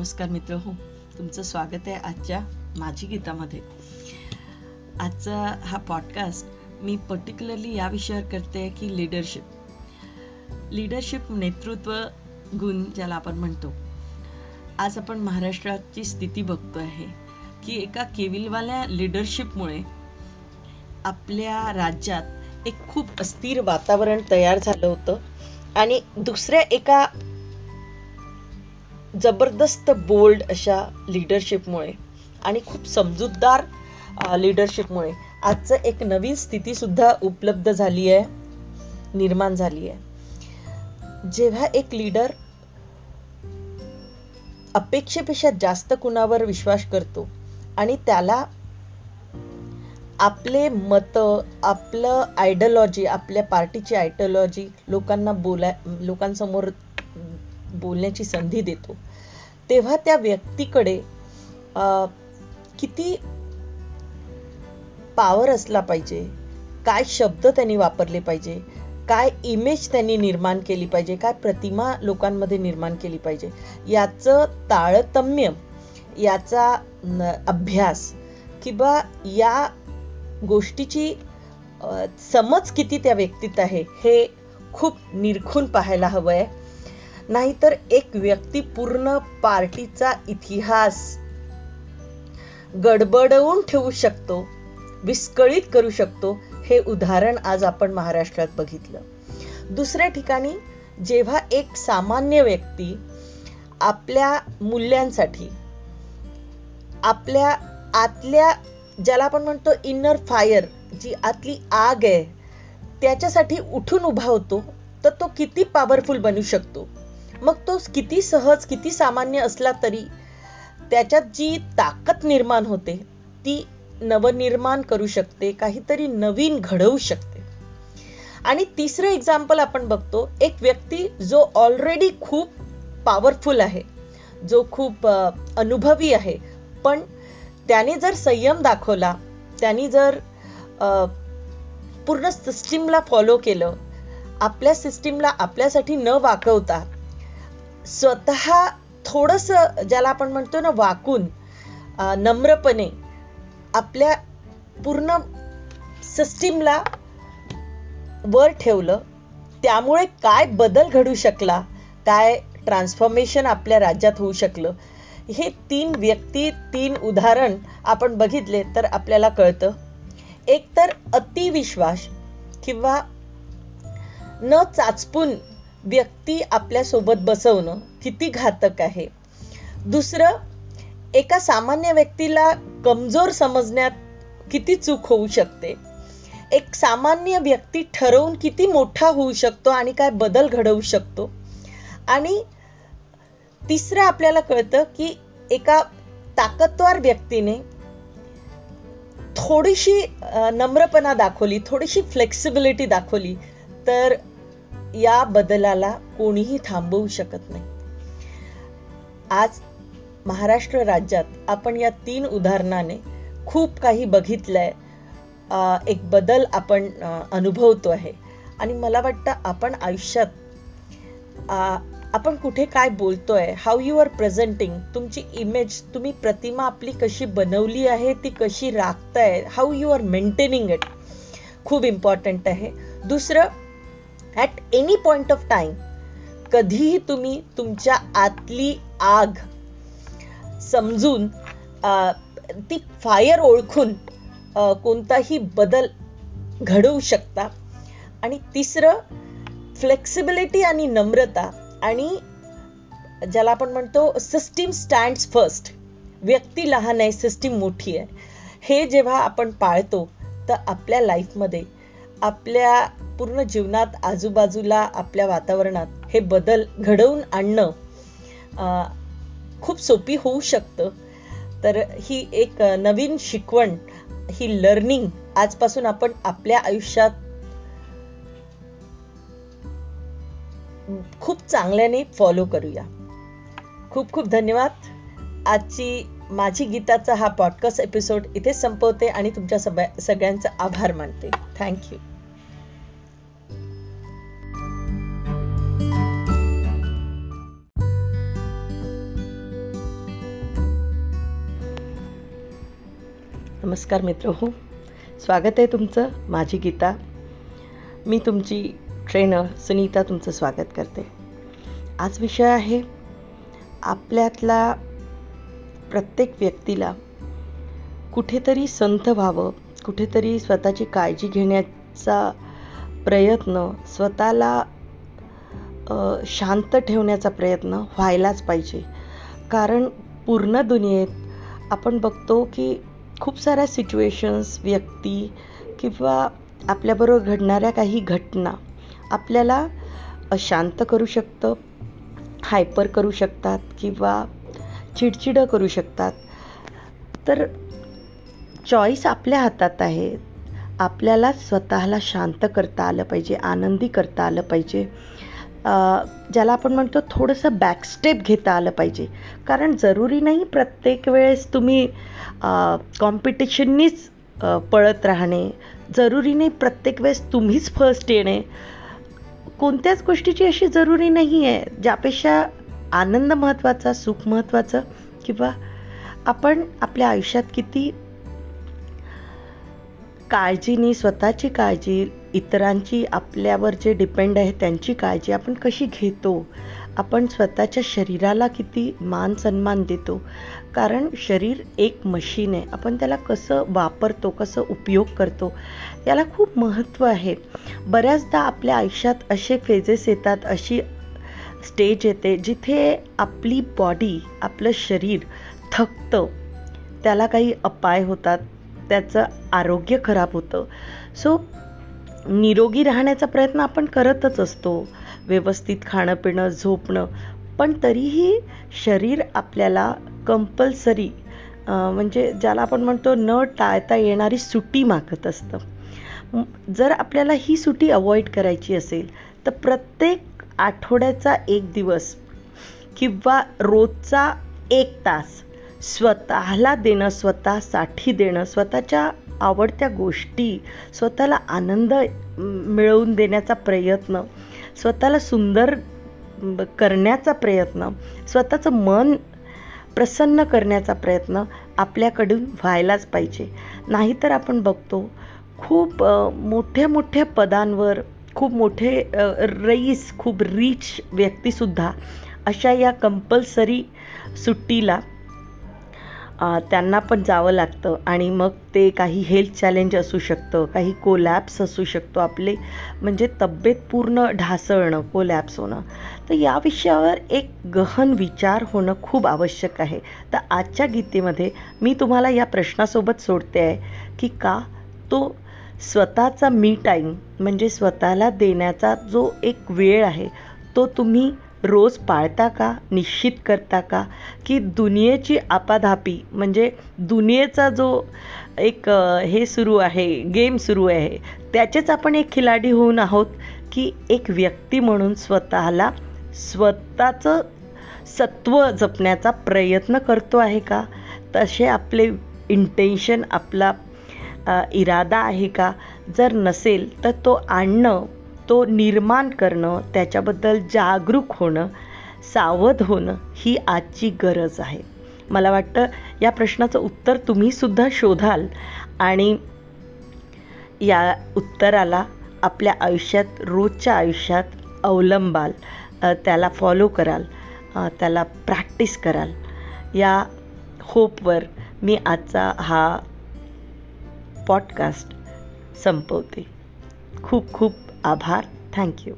नमस्कार मित्र हो तुमचं स्वागत आहे आजच्या माझी गीतामध्ये. आजचा हा पॉडकास्ट मी पर्टिक्युलरली या विषयावर करते की लिडरशिप लिडरशिप नेतृत्व गुण ज्याला आपण म्हणतो. आज आपण महाराष्ट्राची स्थिती बघतो आहे की एका केविलवाल्या लिडरशिपमुळे आपल्या राज्यात एक खूप अस्थिर वातावरण तयार झालं होतं आणि दुसऱ्या एका जबरदस्त बोल्ड अशा लिडरशिपमुळे आणि खूप समजूतदार लिडरशिपमुळे आजचं एक नवीन स्थितीसुद्धा उपलब्ध झाली आहे निर्माण झाली आहे. जेव्हा एक लीडर अपेक्षेपेक्षा जास्त कुणावर विश्वास करतो आणि त्याला आपले मत आपलं आयडियोलॉजी आपल्या पार्टीची आयडियोलॉजी लोकांना बोलाय लोकांसमोर बोलण्याची संधी देतो. तेव्हा त्या व्यक्तीकडे किती पावर असला पाहिजे काय शब्द त्यांनी वापरले पाहिजे काय इमेज त्यांनी निर्माण केली पाहिजे काय प्रतिमा लोकांमध्ये निर्माण केली पाहिजे याचं ताळतम्य याचा अभ्यास किंवा या गोष्टीची समज किती त्या व्यक्तीत आहे हे खूप निरखून पाहायला हवं आहे नाहीतर एक व्यक्ती पूर्ण पार्टीचा इतिहास गडबडवून ठेवू शकतो विस्कळीत करू शकतो हे उदाहरण आज आपण महाराष्ट्रात बघितलं. दुसऱ्या ठिकाणी जेव्हा एक सामान्य व्यक्ती आपल्या मूल्यांसाठी आपल्या आतल्या ज्याला आपण म्हणतो इनर फायर जी आतली आग आहे त्याच्यासाठी उठून उभा होतो तर तो किती पॉवरफुल बनू शकतो? मग तो किती सहज किती सामान्य असला तरी त्याच्यात जी ताकद निर्माण होते ती नवनिर्माण करू शकते काहीतरी नवीन घडवू शकते. आणि तिसरं एक्झाम्पल आपण बघतो एक व्यक्ती जो ऑलरेडी खूप पॉवरफुल आहे जो खूप अनुभवी आहे पण त्याने जर संयम दाखवला त्यांनी जर पूर्ण सिस्टीमला फॉलो केलं आपल्या सिस्टीमला आपल्यासाठी न वाकवता स्वतः थोडस ज्याला आपण म्हणतो ना वाकून नम्रपणे आपल्या पूर्ण सिस्टीमला वर ठेवलं त्यामुळे काय बदल घडू शकला काय ट्रान्सफॉर्मेशन आपल्या राज्यात होऊ शकलं हे तीन व्यक्ती तीन उदाहरण आपण बघितले तर आपल्याला कळतं. एक तर अतिविश्वास किंवा न चाचपून व्यक्ती आपल्यासोबत बसवणं किती घातक आहे. दुसरं एका सामान्य व्यक्तीला कमजोर समजण्यात किती चूक होऊ शकते. एक सामान्य व्यक्ती ठरवून किती मोठा होऊ शकतो आणि काय बदल घडवू शकतो. आणि तिसरं आपल्याला कळतं की एका ताकदवार व्यक्तीने थोडीशी नम्रपणा दाखवली थोडीशी फ्लेक्सिबिलिटी दाखवली तर या बदलाला कोणीही थांबवू शकत नाही. आज महाराष्ट्र राज्यात आपण या तीन उदाहरणाने खूप काही बघितलंय. एक बदल आपण अनुभवतो आहे. आणि मला वाटतं आपण आयुष्यात आपण कुठे काय बोलतोय हाऊ यू आर प्रेझेंटिंग तुमची इमेज तुम्ही प्रतिमा आपली कशी बनवली आहे ती कशी राखताय how you are maintaining it खूप इम्पॉर्टंट आहे. दुसरं at any point of time कधीही तुम्ही तुमच्या आतली आग समजून ती फायर ओळखून कोणताही बदल घडवू शकता. आणि तिसरं फ्लेक्सिबिलिटी आणि नम्रता आणि ज्याला आपण म्हणतो सिस्टीम स्टँड्स फर्स्ट व्यक्ती लहान आहे सिस्टीम मोठी आहे. हे जेव्हा आपण पाळतो तर आपल्या लाईफमध्ये आपल्या पूर्ण जीवनात आजूबाजूला आपल्या वातावरणात हे बदल घडवून आणणं खूप सोपी होऊ शकतं. तर ही एक नवीन शिकवण ही लर्निंग आजपासून आपण आपल्या आयुष्यात खूप चांगल्याने फॉलो करूया. खूप खूप धन्यवाद. आजची माझी गीताचा हा पॉडकास्ट एपिसोड इथे संपवते आणि तुमच्या सगळ्यांचा आभार मानते. थँक्यू नमस्कार मित्र हो स्वागत आहे तुमचं माझी गीता. मी तुमची ट्रेनर सुनीता तुमचं स्वागत करते. आज विषय आहे आपल्यातला प्रत्येक व्यक्तीला कुठेतरी संत व्हावं कुठेतरी स्वतःची काळजी घेण्याचा प्रयत्न स्वतःला शांत ठेवण्याचा प्रयत्न व्हायलाच पाहिजे. कारण पूर्ण दुनियेत आपण बघतो की खूप साऱ्या सिच्युएशन्स व्यक्ती किंवा आपल्याबरोबर घडणाऱ्या काही घटना आपल्याला अशांत करू शकतं हायपर करू शकतात किंवा चिडचिडं करू शकतात. तर चॉईस आपल्या हातात आहे. आपल्याला स्वतःला शांत करता आलं पाहिजे आनंदी करता आलं पाहिजे. ज्याला आपण म्हणतो थोडंसं बॅकस्टेप घेता आलं पाहिजे. कारण जरुरी नाही प्रत्येक वेळेस तुम्ही कॉम्पिटिशननीच पळत राहणे. जरुरी नाही प्रत्येक वेळेस तुम्हीच फर्स्ट येणे. कोणत्याच गोष्टीची अशी जरुरी नाही आहे ज्यापेक्षा आनंद महत्त्वाचा सुख महत्त्वाचं किंवा आपण आपल्या आयुष्यात किती काळजीनी स्वतःची काळजी इतरांची आपल्यावर जे डिपेंड आहे त्यांची काळजी आपण कशी घेतो? आपण स्वतःच्या शरीराला किती मान सन्मान देतो? कारण शरीर एक मशीन आहे. आपण त्याला कसं वापरतो कसं उपयोग करतो याला खूप महत्त्व आहे. बऱ्याचदा आपल्या आयुष्यात असे फेजेस येतात अशी स्टेज येते जिथे आपली बॉडी आपलं शरीर थकतं. त्याला काही अपाय होतात. त्याचं आरोग्य खराब होतं. सो निरोगी राहण्याचा प्रयत्न आपण करतच असतो. व्यवस्थित खाणं पिणं झोपणं. पण तरीही शरीर आपल्याला कंपल्सरी म्हणजे ज्याला आपण म्हणतो न टाळता येणारी सुटी मागत असतं. जर आपल्याला ही सुटी अवॉइड करायची असेल तर प्रत्येक आठवड्याचा एक दिवस किंवा रोजचा एक तास स्वतःला देणं स्वतःसाठी देणं स्वतःच्या आवडत्या गोष्टी स्वतःला आनंद मिळवून देण्याचा प्रयत्न स्वतःला सुंदर करण्याचा प्रयत्न स्वतःचं मन प्रसन्न करण्याचा प्रयत्न आपल्याकडून व्हायलाच पाहिजे. नाहीतर आपण बघतो खूप मोठ्या मोठ्या पदांवर खूप मोठे रईस खूप रिच व्यक्तीसुद्धा अशा या कंपल्सरी सुट्टीला त्यांना पण जावं लागतं. आणि मग ते काही हेल्थ चॅलेंज असू शकतं काही कोलॅप्स असू शकतो. आपले म्हणजे तब्येत पूर्ण ढासळणं कोलॅप्स होणं. तर या विषयावर एक गहन विचार होणं खूप आवश्यक आहे. तर आजच्या गीतेमध्ये मी तुम्हाला या प्रश्नासोबत सोडते आहे की का तो स्वतःचा मी टाईम म्हणजे स्वतःला देण्याचा जो एक वेळ आहे तो तुम्ही रोज पाळता का निश्चित करता का की दुनियेची आपाधापी म्हणजे दुनियेचा जो एक हे सुरू आहे गेम सुरू आहे त्याचेच आपण एक खिलाडी होऊन आहोत की एक व्यक्ती म्हणून स्वतःला स्वतःचं सत्व जपण्याचा प्रयत्न करतो आहे का? तसे आपले इंटेन्शन आपला इरादा आहे का? जर नसेल तर तो आणणं तो निर्माण करणं त्याच्याबद्दल जागरूक होणं सावध होणं ही आजची गरज आहे. मला वाटतं या प्रश्नाचं उत्तर तुम्हीसुद्धा शोधाल आणि या उत्तराला आपल्या आयुष्यात रोजच्या आयुष्यात अवलंबाल त्याला फॉलो कराल त्याला प्रॅक्टिस कराल. या होपवर मी आजचा हा पॉडकास्ट संपवते. खूप खूप आभार थँक्यू